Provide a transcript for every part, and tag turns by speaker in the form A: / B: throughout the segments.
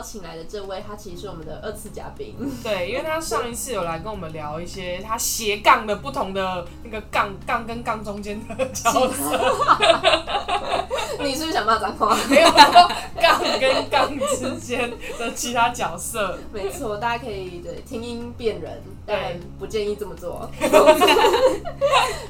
A: 请来的这位，他其实是我们的二次嘉宾。
B: 对，因为他上一次有来跟我们聊一些他斜杠的不同的那个杠杠跟杠中间的角色，
A: 你是不是想骂脏话？
B: 没有杠跟杠之间的其他角色。
A: 没错，大家可以对听音辨人，但不建议这么做。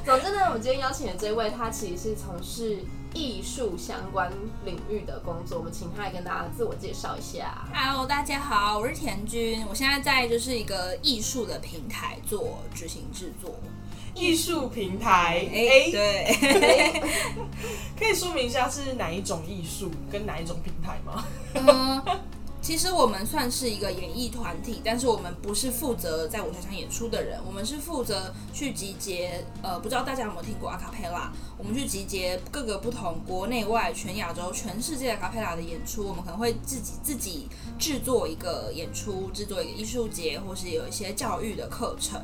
A: 总之呢，我们今天邀请的这位，他其实是从事艺术相关领域的工作。我们请他来跟大家自我介绍一下。
C: Hello，大家好，我是田君，我现在在就是一个艺术的平台做执行制作。
B: 艺术平台，
C: 哎、
B: 欸、
C: 对，
B: 可以说明一下是哪一种艺术跟哪一种平台吗？
C: 嗯，其实我们算是一个演艺团体，但是我们不是负责在舞台上演出的人，我们是负责去集结。呃，不知道大家有没有听过阿卡贝拉？我们去集结各个不同国内外、全亚洲、全世界阿卡贝拉的演出，我们可能会自己自己制作一个演出，制作一个艺术节，或是有一些教育的课程。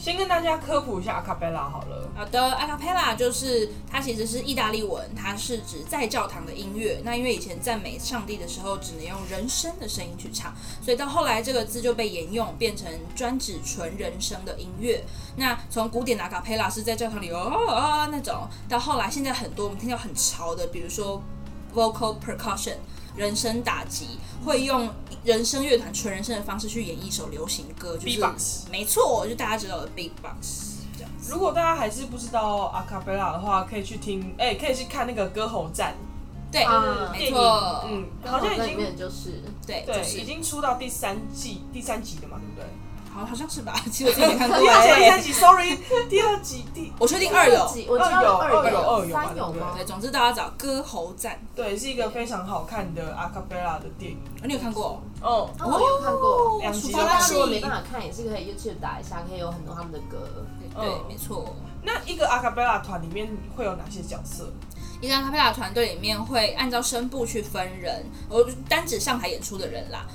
B: 先跟大家科普一下阿卡贝拉好了。
C: 好的，a cappella 就是它其实是意大利文，它是指在教堂的音乐。那因为以前赞美上帝的时候只能用人声的声音去唱，所以到后来这个字就被沿用，变成专指纯人声的音乐。那从古典的 a cappella 是在教堂里哦哦那种，到后来现在很多我们听到很潮的，比如说 vocal percussion 人生打击，会用人声乐团纯人声的方式去演绎一首流行歌，就是
B: Beatbox
C: 没错，就大家知道的 big box。
B: 如果大家还是不知道阿卡贝拉的话，可以去听，哎、可以去看那个歌喉战
C: 对，
A: 嗯
C: 没
B: 电影，
C: 错，
B: 嗯，好像已经
A: 就是
C: 对，
B: 对，
C: 就是
B: 已经出到第三季第三集了嘛，对不对？
C: 好好像是吧？其实我自己没看过
B: 第二集、第三
C: 哎。
B: 集，sorry，第二集第
C: 我确定二有，
A: 我知道
B: 二有二有二有
A: 三有吗？
C: 对，总之大家找歌喉战，
B: 对，是一个非常好看的阿卡贝拉的电影。
C: 哦你有看过？
B: 哦，
A: 哦，我有看过。
B: 两集
A: 如果没办法看，也是可以 YouTube 打一下，可以有很多他们的歌。
C: 对，
B: 嗯
C: 没错。
B: 那一个阿卡贝拉团里面会有哪些角色？
C: 一个卡贝拉团队里面会按照声部去分人，我单指上台演出的人啦，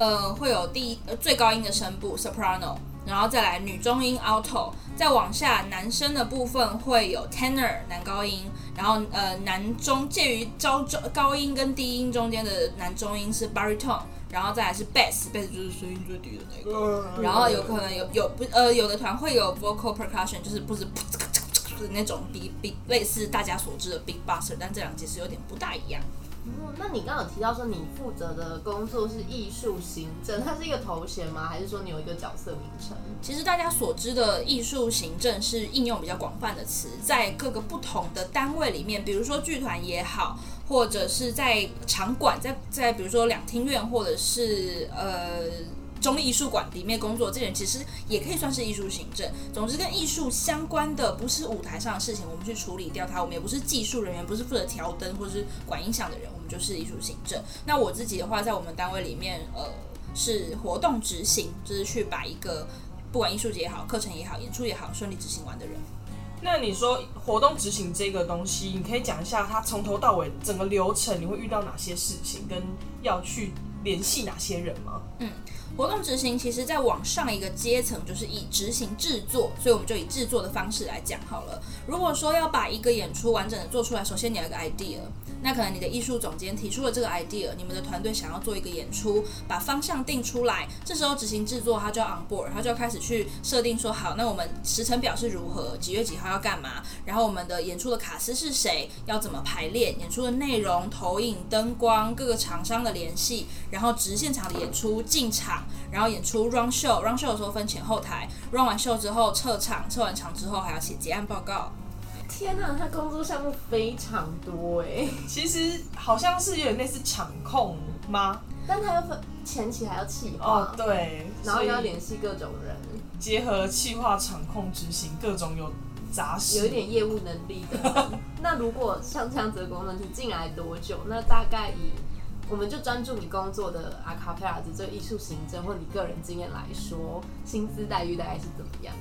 C: 呃，会有第一呃最高音的声部 soprano，然后再来女中音 alto，再往下男生的部分会有 tenor 男高音，然后呃男中介于高中高音跟低音中间的男中音是 baritone，然后再来是 bass，bass 就是声音最低的那个。然后有可能有有不呃有的团会有 vocal percussion，就是不是的那种比比类似大家所知的 big bosser，但这两其实有点不大一样。
A: 哦，那你刚刚有提到说你负责的工作是艺术行政，它是一个头衔吗？还是说你有一个角色名称？
C: 其实大家所知的艺术行政是应用比较广泛的词，在各个不同的单位里面，比如说剧团也好，或者是在场馆，在在比如说两厅院，或者是呃。中立艺术馆里面工作，这人其实也可以算是艺术行政。总之，跟艺术相关的不是舞台上的事情，我们去处理掉它。我们也不是技术人员，不是负责调灯或是管音响的人，我们就是艺术行政。那我自己的话，在我们单位里面，呃，是活动执行，就是去把一个不管艺术节也好、课程也好、演出也好，顺利执行完的人。
B: 那你说活动执行这个东西，你可以讲一下它从头到尾整个流程，你会遇到哪些事情，跟要去联系哪些人吗？
C: 嗯活动执行其实在往上一个阶层，就是以执行制作，所以我们就以制作的方式来讲好了。如果说要把一个演出完整的做出来，首先你要有一个 idea，那可能你的艺术总监提出了这个 idea，你们的团队想要做一个演出，把方向定出来，这时候执行制作他就要 on board，他就要开始去设定说，好，那我们时程表是如何，几月几号要干嘛，然后我们的演出的卡司是谁，要怎么排练，演出的内容、投影、灯光、各个厂商的联系，然后直现场的演出进场，然后演出 run show，run show 的时候分前后台，run 完秀之后撤场，撤完场之后还要写结案报告。
A: 天哪，他工作项目非常多哎，
B: 其实好像是有点类似场控吗？
A: 但他要分前期还要企划，
B: 哦，对，
A: 然后又要联系各种人，
B: 结合企划、场控、执行各种有杂事，
A: 有一点业务能力的。那如果像这样子的工作，你进来多久？那大概以我们就专注你工作的阿卡贝拉的这个艺术行政或你个人经验来说，薪资待遇大概是怎么样？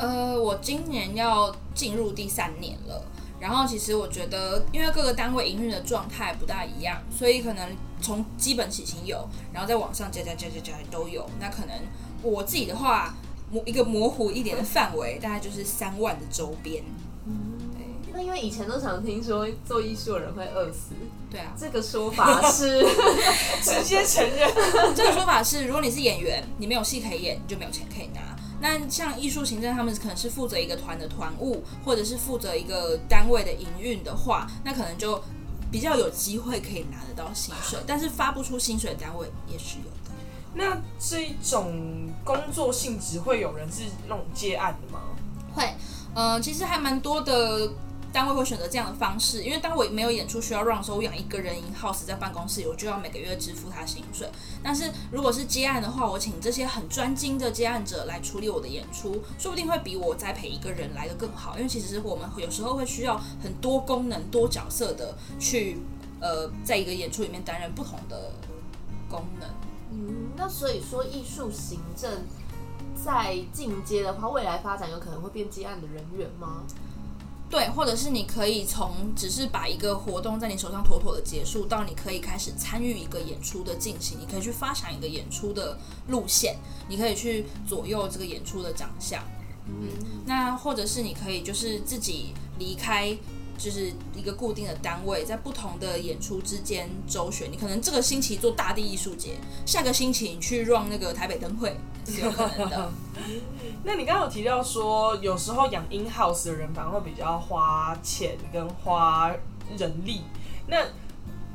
C: 呃，我今年要进入第三年了。然后其实我觉得，因为各个单位营运的状态不大一样，所以可能从基本起薪有，然后再往上加加加加加都有。那可能我自己的话，模一个模糊一点的范围，大概就是三万的周边。
A: 那那因为以前都常听说做艺术的人会饿死，
C: 对啊，
A: 这个说法是
B: 直接承认。
C: 这个说法是，如果你是演员，你没有戏可以演，你就没有钱可以拿。那像艺术行政，他们可能是负责一个团的团务，或者是负责一个单位的营运的话，那可能就比较有机会可以拿得到薪水。但是发不出薪水的单位也是有的。
B: 那这一种工作性质会有人是那种接案的吗？
C: 会，呃，其实还蛮多的单位会选择这样的方式，因为当我没有演出需要 run 的时候，我养一个人 in house 在办公室，我就要每个月支付他薪水。但是如果是接案的话，我请这些很专精的接案者来处理我的演出，说不定会比我栽培一个人来的更好。因为其实我们有时候会需要很多功能、多角色的去，呃，在一个演出里面担任不同的功能。
A: 嗯，那所以说艺术行政在进阶的话，未来发展有可能会变接案的人员吗？
C: 对，或者是你可以从只是把一个活动在你手上妥妥的结束，到你可以开始参与一个演出的进行，你可以去发想一个演出的路线，你可以去左右这个演出的长相。嗯，那或者是你可以就是自己离开。就是一个固定的单位，在不同的演出之间周旋。你可能这个星期做大地艺术节，下个星期你去 run 那个台北灯会，是有可能的。
B: 那你刚刚有提到说，有时候养 in house 的人反而会比较花钱跟花人力。那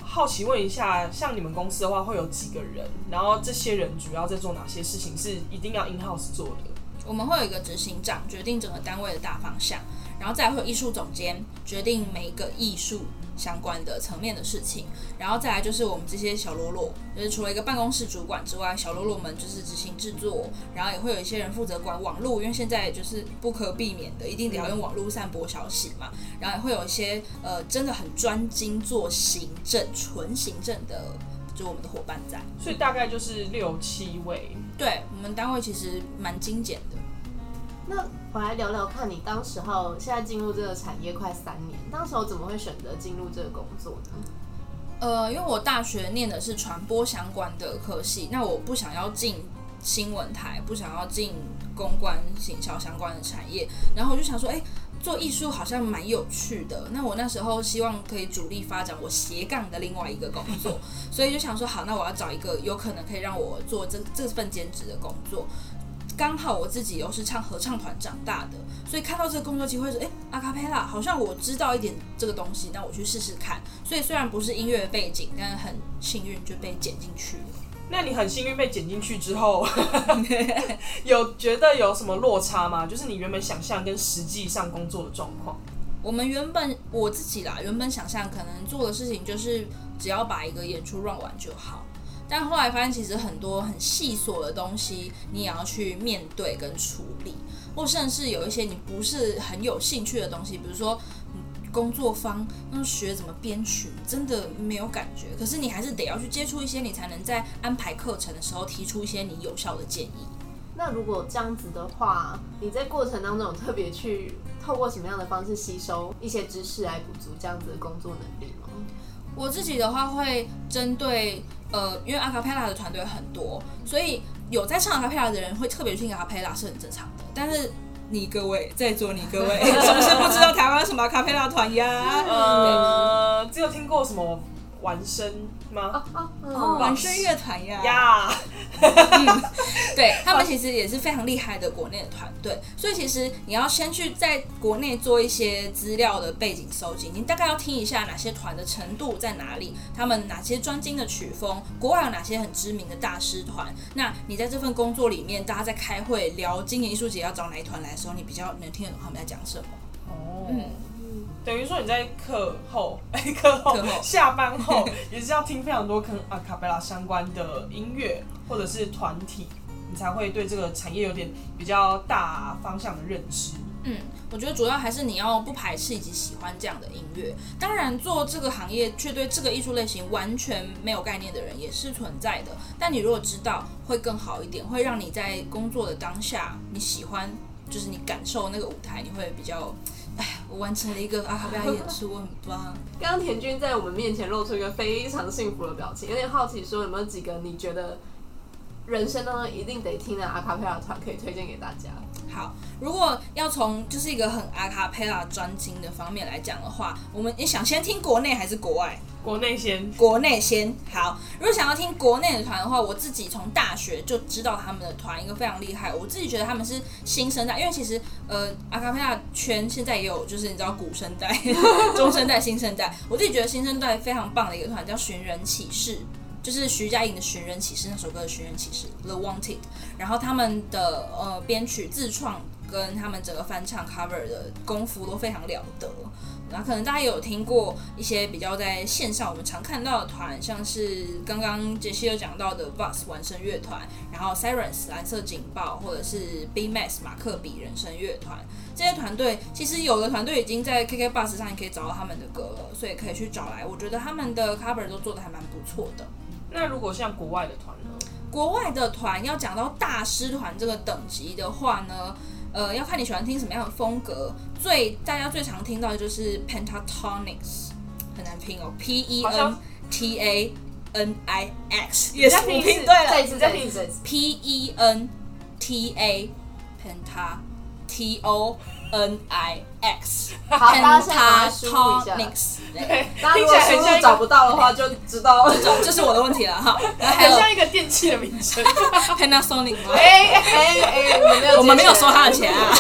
B: 好奇问一下，像你们公司的话，会有几个人？然后这些人主要在做哪些事情？是一定要 in house 做的？
C: 我们会有一个执行长，决定整个单位的大方向。然后再会有艺术总监决定每一个艺术相关的层面的事情，然后再来就是我们这些小喽啰，就是除了一个办公室主管之外，小喽啰们就是执行制作，然后也会有一些人负责管网络，因为现在就是不可避免的，一定得要用网络散播消息嘛。然后也会有一些呃真的很专精做行政、纯行政的，就我们的伙伴在。
B: 所以大概就是六七位。
C: 对我们单位其实蛮精简的。
A: 那我来聊聊看你当时候现在进入这个产业快三年，当时候怎么会选择进入这个工作呢？
C: 呃，因为我大学念的是传播相关的科系，那我不想要进新闻台，不想要进公关行销相关的产业，然后我就想说，哎，做艺术好像蛮有趣的。那我那时候希望可以主力发展我斜杠的另外一个工作，所以就想说，好，那我要找一个有可能可以让我做这这份兼职的工作。刚好我自己又是唱合唱团长大的，所以看到这个工作机会说，哎，阿卡贝拉好像我知道一点这个东西，那我去试试看。所以虽然不是音乐背景，但是很幸运就被剪进去了。
B: 那你很幸运被剪进去之后，有觉得有什么落差吗？就是你原本想象跟实际上工作的状况。
C: 我们原本我自己啦，原本想象可能做的事情就是只要把一个演出 run 完就好。但后来发现，其实很多很细琐的东西，你也要去面对跟处理，或甚至有一些你不是很有兴趣的东西，比如说工作方要学怎么编曲，真的没有感觉。可是你还是得要去接触一些，你才能在安排课程的时候提出一些你有效的建议。
A: 那如果这样子的话，你在过程当中有特别去透过什么样的方式吸收一些知识来补足这样子的工作能力吗？
C: 我自己的话会针对。呃，因为阿卡贝拉的团队很多，所以有在唱阿卡贝拉的人会特别去听阿卡贝拉是很正常的。但是你各位在座，你各位 是不是不知道台湾什么阿卡贝拉团呀？
B: 呃，只有听过什么玩声吗？
C: 哦，玩声乐团呀。
B: 呀。
C: 对他们其实也是非常厉害的国内的团队，所以其实你要先去在国内做一些资料的背景收集，你大概要听一下哪些团的程度在哪里，他们哪些专精的曲风，国外有哪些很知名的大师团。那你在这份工作里面，大家在开会聊今年艺术节要找哪一团来的时候，你比较能听得懂他们在讲什么。哦，
B: 嗯，等于说你在课后，哎，课后下班后 也是要听非常多跟阿卡贝拉相关的音乐或者是团体。你才会对这个产业有点比较大方向的认知。
C: 嗯，我觉得主要还是你要不排斥以及喜欢这样的音乐。当然，做这个行业却对这个艺术类型完全没有概念的人也是存在的。但你如果知道，会更好一点，会让你在工作的当下，你喜欢，就是你感受那个舞台，你会比较，哎，我完成了一个阿卡贝拉演出，我很棒。
A: 刚 刚田军在我们面前露出一个非常幸福的表情，有点好奇，说有没有几个你觉得？人生当中一定得听的阿卡贝拉团可以推荐给大家。
C: 好，如果要从就是一个很阿卡贝拉专精的方面来讲的话，我们你想先听国内还是国外？
B: 国内先，
C: 国内先好。如果想要听国内的团的话，我自己从大学就知道他们的团一个非常厉害，我自己觉得他们是新生代，因为其实呃阿卡贝拉圈现在也有就是你知道古生代、中生代、新生代，我自己觉得新生代非常棒的一个团叫寻人启事。就是徐佳莹的《寻人启事》那首歌的《寻人启事》The Wanted，然后他们的呃编曲自创跟他们整个翻唱 cover 的功夫都非常了得。然后可能大家有听过一些比较在线上我们常看到的团，像是刚刚杰西有讲到的 Bus 完声乐团，然后 Sirens 蓝色警报，或者是 B Max 马克笔人声乐团这些团队，其实有的团队已经在 KK Bus 上也可以找到他们的歌了，所以可以去找来。我觉得他们的 cover 都做的还蛮不错的。
B: 那如果像国外的团呢？
C: 国外的团要讲到大师团这个等级的话呢，呃，要看你喜欢听什么样的风格。最大家最常听到的就是 Pentatonics，很难拼哦，P E N T A N I X，
B: 也是拼
C: 对了，
A: 再一次，再一次
C: ，P E N T A Penta T O。N I X，
A: 好，大家先来输一下。
B: 对，
A: 大家如果输入找不到的话，就知道
C: 这这是我的问题了哈。
B: 很像一个电器的名称，
C: Panasonic。
A: 哎哎哎，
C: 我们没有收他的钱啊。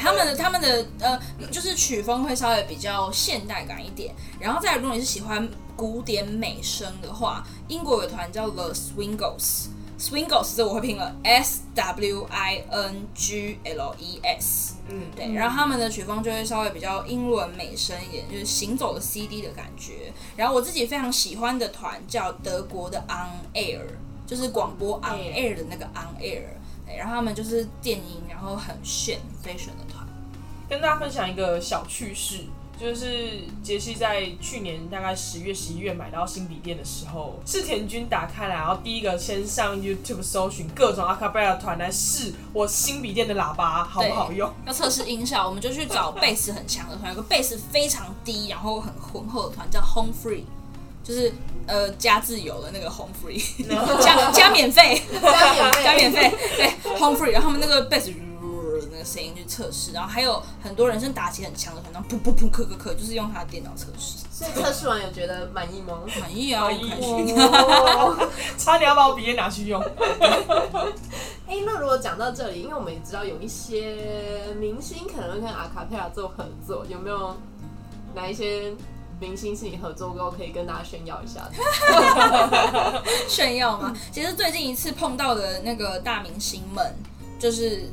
C: 他们的他们的呃，就是曲风会稍微比较现代感一点。然后再如果你是喜欢古典美声的话，英国有团叫 The Swingles。Swingles 这我会拼了，S W I N G L E S。嗯，对，然后他们的曲风就会稍微比较英伦美声一点，就是行走的 CD 的感觉。然后我自己非常喜欢的团叫德国的 On Air，就是广播 On Air 的那个 On Air。对，然后他们就是电音，然后很炫 fashion 的团。
B: 跟大家分享一个小趣事。就是杰西在去年大概十月、十一月买到新笔电的时候，是田君打开来，然后第一个先上 YouTube 搜寻各种 a c a p e l l a 团来试我新笔电的喇叭好不好用，
C: 要测试音效，我们就去找贝斯很强的团，有个贝斯非常低然后很浑厚的团叫 Home Free，就是呃加自由的那个 Home Free，加加免费，
A: 加免费，
C: 加免费，对 Home Free，然后他们那个贝斯。声音去测试，然后还有很多人是打起很强的团，然后噗噗噗咳咳咳，就是用他的电脑测试。
A: 所以测试完有觉得满意吗？
C: 满意啊，
B: 满意。差点要把我笔电拿去用。
A: 哎，那如果讲到这里，因为我们也知道有一些明星可能会跟阿卡佩拉做合作，有没有哪一些明星是你合作过可以跟大家炫耀一下的？
C: 炫耀吗？其实最近一次碰到的那个大明星们，就是。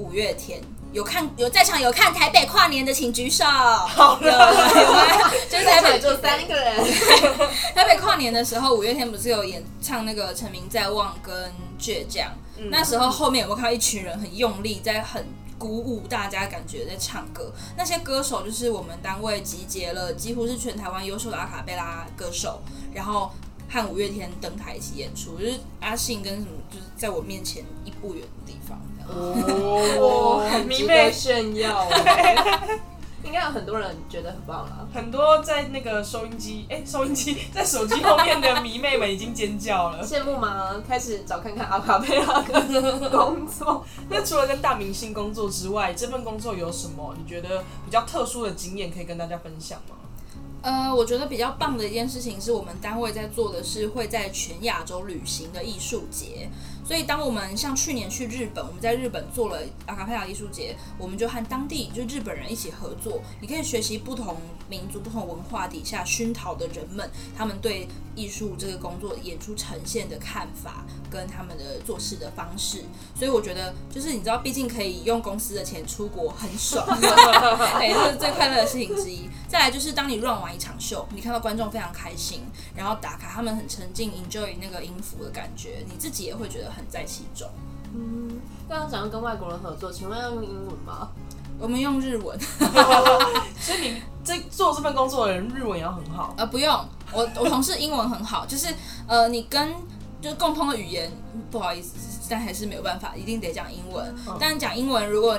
C: 五月天有看有在场有看台北跨年的请举手。
B: 好
C: 的，有吗？就是台北
A: 就三个人。
C: 台北跨年的时候，五月天不是有演唱那个《成名在望》跟《倔强》？那时候后面有没有看到一群人很用力，在很鼓舞大家感觉在唱歌？那些歌手就是我们单位集结了几乎是全台湾优秀的阿卡贝拉歌手，然后和五月天登台一起演出，就是阿信跟什么，就是在我面前一步远的地方。
A: 哦，很迷妹炫耀，应该有很多人觉得很棒了。
B: 很多在那个收音机，哎，收音机在手机后面的迷妹们已经尖叫了，
A: 羡慕吗？开始找看看阿卡贝拉的工作。
B: 那除了跟大明星工作之外，这份工作有什么你觉得比较特殊的经验可以跟大家分享吗？
C: 呃，我觉得比较棒的一件事情是我们单位在做的是会在全亚洲旅行的艺术节。所以，当我们像去年去日本，我们在日本做了阿卡贝拉艺术节，我们就和当地就日本人一起合作。你可以学习不同民族、不同文化底下熏陶的人们，他们对艺术这个工作演出呈现的看法跟他们的做事的方式。所以，我觉得就是你知道，毕竟可以用公司的钱出国，很爽，对，这是最快乐的事情之一。再来就是当你 run 完一场秀，你看到观众非常开心，然后打卡，他们很沉浸 enjoy 那个音符的感觉，你自己也会觉得很。在其中。
A: 嗯，刚刚想要跟外国人合作，请问要用英文吗？
C: 我们用日文。
B: 所以你这做这份工作的人日文也要很好。
C: 呃，不用，我我同事英文很好，就是呃，你跟就是共通的语言，不好意思，但还是没有办法，一定得讲英文。但讲英文，如果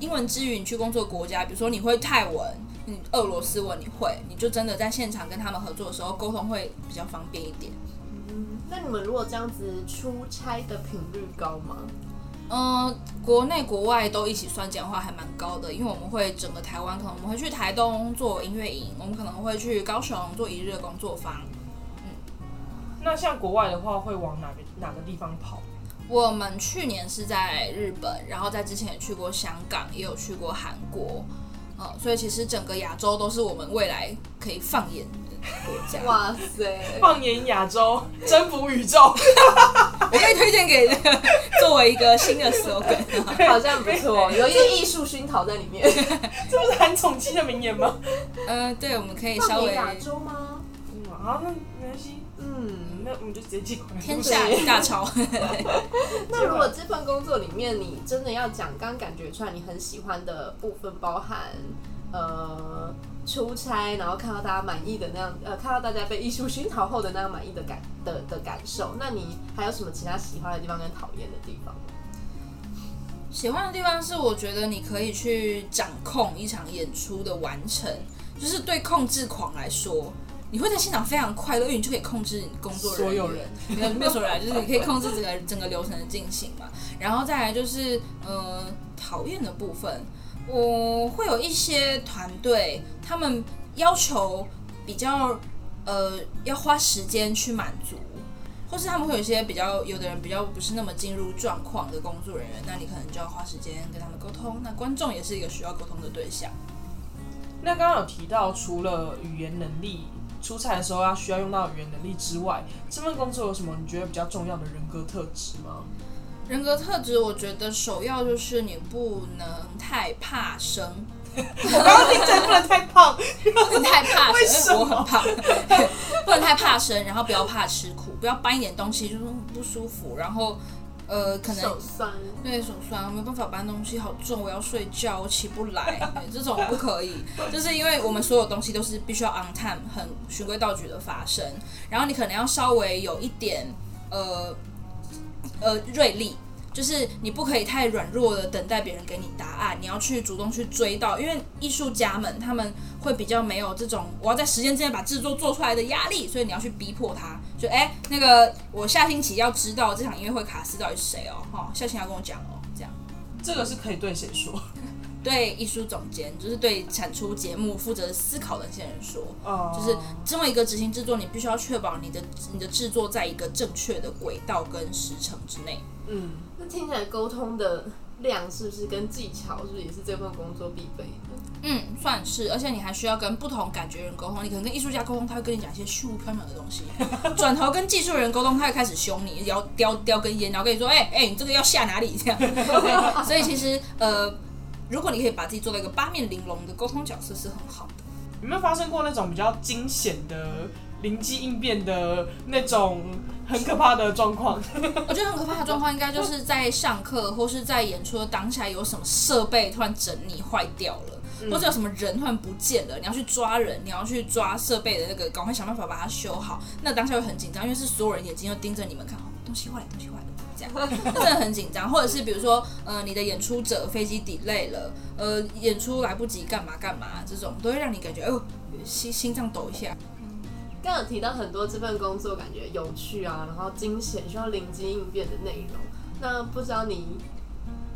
C: 英文之余你去工作国家，比如说你会泰文，你，俄罗斯文你会，你就真的在现场跟他们合作的时候，沟通会比较方便一点。
A: 嗯那你们如果这样子出差的频率高吗？
C: 嗯，国内国外都一起算进的话，还蛮高的，因为我们会整个台湾，可能我们会去台东做音乐营，我们可能会去高雄做一日的工作坊。
B: 嗯那像国外的话，会往哪个哪个地方跑？
C: 我们去年是在日本，然后在之前也去过香港，也有去过韩国，呃，所以其实整个亚洲都是我们未来可以放眼的国家。
A: 哇塞，
B: 放眼亚洲，征服宇宙。
C: 我可以推荐给 作为一个新的 slogan，
A: 好像不错，有一个艺术熏陶在里面。
B: 这不是韩宠姬的名言吗？
C: 呃，对，我们可以稍微
A: 亚洲吗？
B: 嗯，好，那没关系。嗯，那我们就直接寄过来。
C: 天下一大潮。
A: 那如果这份工作里面，你真的要讲，刚感觉出来你很喜欢的部分，包含呃出差，然后看到大家满意的那样，呃看到大家被艺术熏陶后的那样满意的感的的感受，那你还有什么其他喜欢的地方跟讨厌的地方？
C: 喜欢的地方是，我觉得你可以去掌控一场演出的完成，就是对控制狂来说。你会在现场非常快乐，因为你就可以控制你工作
B: 所有人，
C: 没有没有所有人，就是你可以控制整个整个流程的进行嘛。然后再来就是呃讨厌的部分，我会有一些团队，他们要求比较呃要花时间去满足，或是他们会有一些比较有的人比较不是那么进入状况的工作人员，那你可能就要花时间跟他们沟通。那观众也是一个需要沟通的对象。
B: 那刚刚有提到，除了语言能力。出差的时候要需要用到语言能力之外，这份工作有什么你觉得比较重要的人格特质吗？
C: 人格特质，我觉得首要就是你不能太怕生。
B: 我刚刚听成不能太胖，
C: 不能太怕
B: 生，
C: 我很胖，不能太怕生，然后不要怕吃苦，不要搬一点东西就是不舒服，然后。呃，可能
A: 手酸，
C: 对手酸，没办法搬东西，好重，我要睡觉，我起不来，这种不可以，就是因为我们所有东西都是必须要 on time，很循规蹈矩的发生，然后你可能要稍微有一点呃呃锐利。就是你不可以太软弱的等待别人给你答案，你要去主动去追到，因为艺术家们他们会比较没有这种我要在时间之内把制作做出来的压力，所以你要去逼迫他，就哎那个我下星期要知道这场音乐会卡斯到底是谁哦，哈，下星期要跟我讲哦，这样。
B: 这个是可以对谁说？
C: 对艺术总监，就是对产出节目负责思考的那些人说，哦就是这么一个执行制作，你必须要确保你的你的制作在一个正确的轨道跟时程之内。
A: 嗯。那听起来沟通的量是不是跟技巧是不是也是这份工作必备的？
C: 嗯，算是，而且你还需要跟不同感觉人沟通。你可能跟艺术家沟通，他会跟你讲一些虚无缥缈的东西；转头跟技术人沟通，他会开始凶你，要叼叼根烟，然后跟你说：“哎哎，你这个要下哪里？”这样。所以其实呃，如果你可以把自己做到一个八面玲珑的沟通角色，是很好的。
B: 有没有发生过那种比较惊险的？灵机应变的那种很可怕的状况，
C: 我觉得很可怕的状况应该就是在上课或是在演出的当下，有什么设备突然整理坏掉了，或者有什么人突然不见了，你要去抓人，你要去抓设备的那个，赶快想办法把它修好。那当下会很紧张，因为是所有人眼睛都盯着你们看，哦东西坏了，东西坏了，这样 真的很紧张。或者是比如说，呃，你的演出者飞机 delay 了，呃，演出来不及干嘛干嘛，这种都会让你感觉，哎呦，心心脏抖一下。
A: 刚刚提到很多这份工作感觉有趣啊，然后惊险，需要灵机应变的内容。那不知道你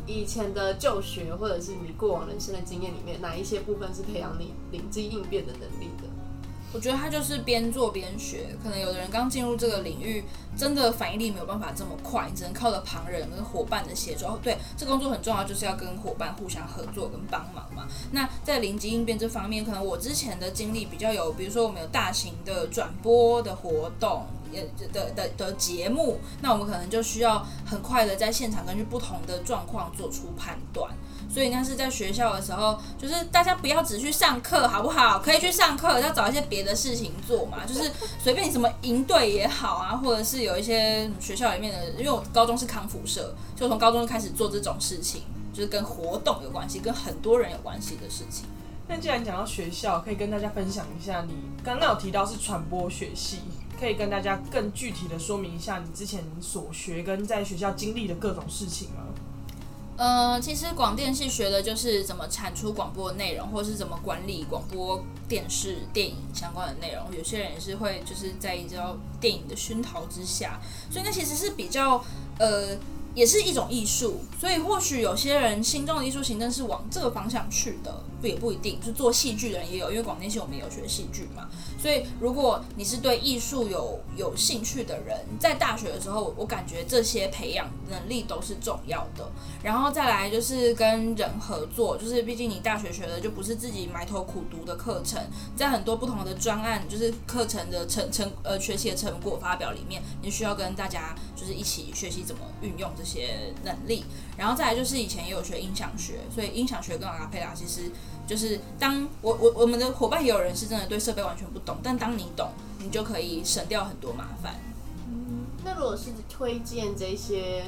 A: 以前的就学，或者是你过往人生的经验里面，哪一些部分是培养你灵机应变的能力？
C: 我觉得他就是边做边学，可能有的人刚进入这个领域，真的反应力没有办法这么快，只能靠着旁人跟伙伴的协助。哦，对，这工作很重要，就是要跟伙伴互相合作跟帮忙嘛。那在临机应变这方面，可能我之前的经历比较有，比如说我们有大型的转播的活动，也的的的节目，那我们可能就需要很快的在现场根据不同的状况做出判断。所以那是在学校的时候，就是大家不要只去上课，好不好？可以去上课，要找一些别的事情做嘛。就是随便你什么营队也好啊，或者是有一些学校里面的，因为我高中是康复社，就从高中就开始做这种事情，就是跟活动有关系，跟很多人有关系的事情。
B: 那既然讲到学校，可以跟大家分享一下，你刚刚有提到是传播学系，可以跟大家更具体的说明一下你之前所学跟在学校经历的各种事情吗？
C: 呃，其实广电系学的就是怎么产出广播内容，或是怎么管理广播电视、电影相关的内容。有些人也是会就是在一招电影的熏陶之下，所以那其实是比较呃也是一种艺术，所以或许有些人心中的艺术行政是往这个方向去的，不也不一定。是做戏剧的人也有，因为广电系我们有学戏剧嘛。所以如果你是对艺术有有兴趣的人，在大学的时候，我感觉这些培养能力都是重要的。然后再来就是跟人合作，就是毕竟你大学学的就不是自己埋头苦读的课程，在很多不同的专案，就是课程的成成呃学习的成果发表里面，你需要跟大家就是一起学习怎么运用这些能力。然后再来就是以前也有学音响学，所以音响学跟阿卡佩拉其实就是当我我我们的伙伴也有人是真的对设备完全不懂，但当你懂，你就可以省掉很多麻烦。
A: 嗯那如果是推荐这些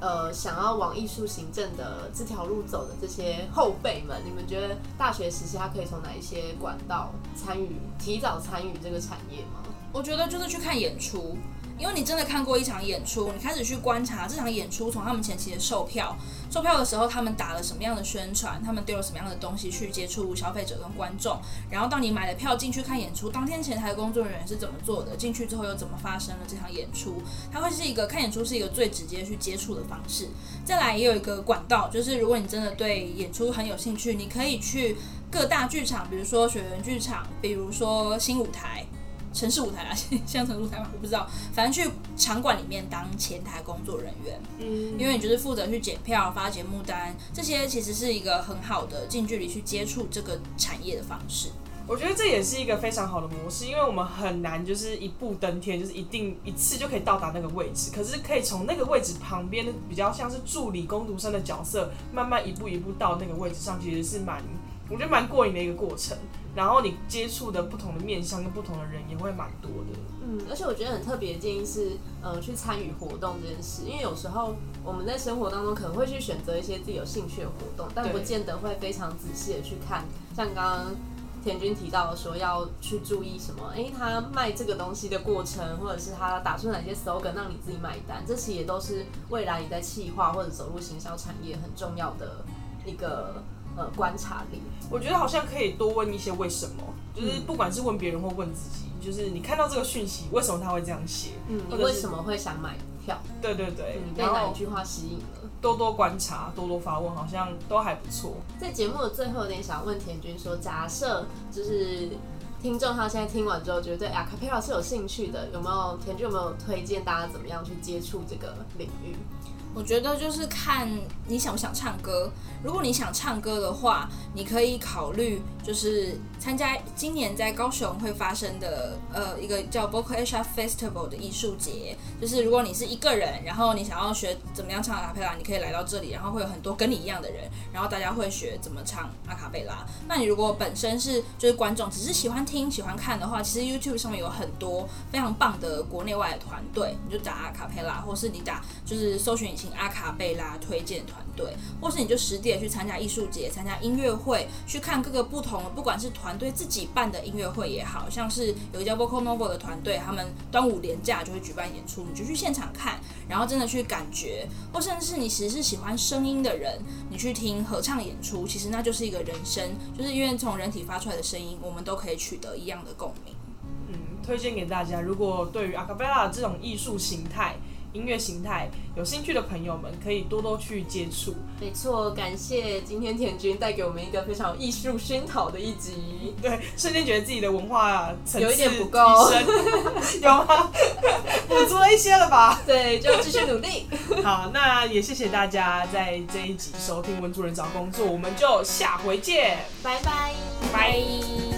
A: 呃想要往艺术行政的这条路走的这些后辈们，你们觉得大学时期他可以从哪一些管道参与，提早参与这个产业吗？
C: 我觉得就是去看演出。因为你真的看过一场演出，你开始去观察这场演出，从他们前期的售票，售票的时候他们打了什么样的宣传，他们丢了什么样的东西去接触消费者跟观众，然后到你买了票进去看演出，当天前台的工作人员是怎么做的，进去之后又怎么发生了这场演出，它会是一个看演出是一个最直接去接触的方式。再来也有一个管道，就是如果你真的对演出很有兴趣，你可以去各大剧场，比如说雪原剧场，比如说新舞台。城市舞台啊，像城市舞台嘛，我不知道。反正去场馆里面当前台工作人员，嗯，因为你就是负责去检票、发节目单，这些其实是一个很好的近距离去接触这个产业的方式。
B: 我觉得这也是一个非常好的模式，因为我们很难就是一步登天，就是一定一次就可以到达那个位置。可是可以从那个位置旁边的比较像是助理工读生的角色，慢慢一步一步到那个位置上，其实是蛮，我觉得蛮过瘾的一个过程。然后你接触的不同的面向跟不同的人也会蛮多的。
A: 嗯，而且我觉得很特别的建议是，呃，去参与活动这件事，因为有时候我们在生活当中可能会去选择一些自己有兴趣的活动，但不见得会非常仔细的去看。像刚刚田军提到的说，要去注意什么？哎，他卖这个东西的过程，或者是他打出哪些 slogan 让你自己买单，这些也都是未来你在企划或者走入行销产业很重要的一个。呃，观察力，
B: 我觉得好像可以多问一些为什么，就是不管是问别人或问自己，就是你看到这个讯息，为什么他会这样写？
A: 嗯，你为什么会想买票？
B: 对对对，
A: 你被哪一句话吸引了？
B: 多多观察，多多发问，好像都还不错。
A: 在节目的最后，有点想问田军说，假设就是听众他现在听完之后，觉得对阿卡佩拉是有兴趣的，有没有田军有没有推荐大家怎么样去接触这个领域？
C: 我觉得就是看你想不想唱歌。如果你想唱歌的话，你可以考虑就是参加今年在高雄会发生的呃一个叫 Vocal Asia Festival 的艺术节。就是如果你是一个人，然后你想要学怎么样唱阿卡贝拉，你可以来到这里，然后会有很多跟你一样的人，然后大家会学怎么唱阿卡贝拉。那你如果本身是就是观众，只是喜欢听喜欢看的话，其实 YouTube 上面有很多非常棒的国内外的团队，你就打阿卡贝拉，或是你打就是搜寻。请阿卡贝拉推荐团队，或是你就实地的去参加艺术节、参加音乐会，去看各个不同的，不管是团队自己办的音乐会也好，像是有一家 Vocal Novo 的团队，他们端午连假就会举办演出，你就去现场看，然后真的去感觉，或甚至是你其实是喜欢声音的人，你去听合唱演出，其实那就是一个人声，就是因为从人体发出来的声音，我们都可以取得一样的共鸣。
B: 嗯，推荐给大家，如果对于阿卡贝拉这种艺术形态。音乐形态有兴趣的朋友们可以多多去接触。
A: 没错，感谢今天田军带给我们一个非常艺术熏陶的一集。
B: 对，瞬间觉得自己的文化
A: 有一点不够，
B: 有吗？补足了一些了吧？
A: 对，就继续努力。
B: 好，那也谢谢大家在这一集收听《文主人找工作》，我们就下回见，
A: 拜拜，
C: 拜。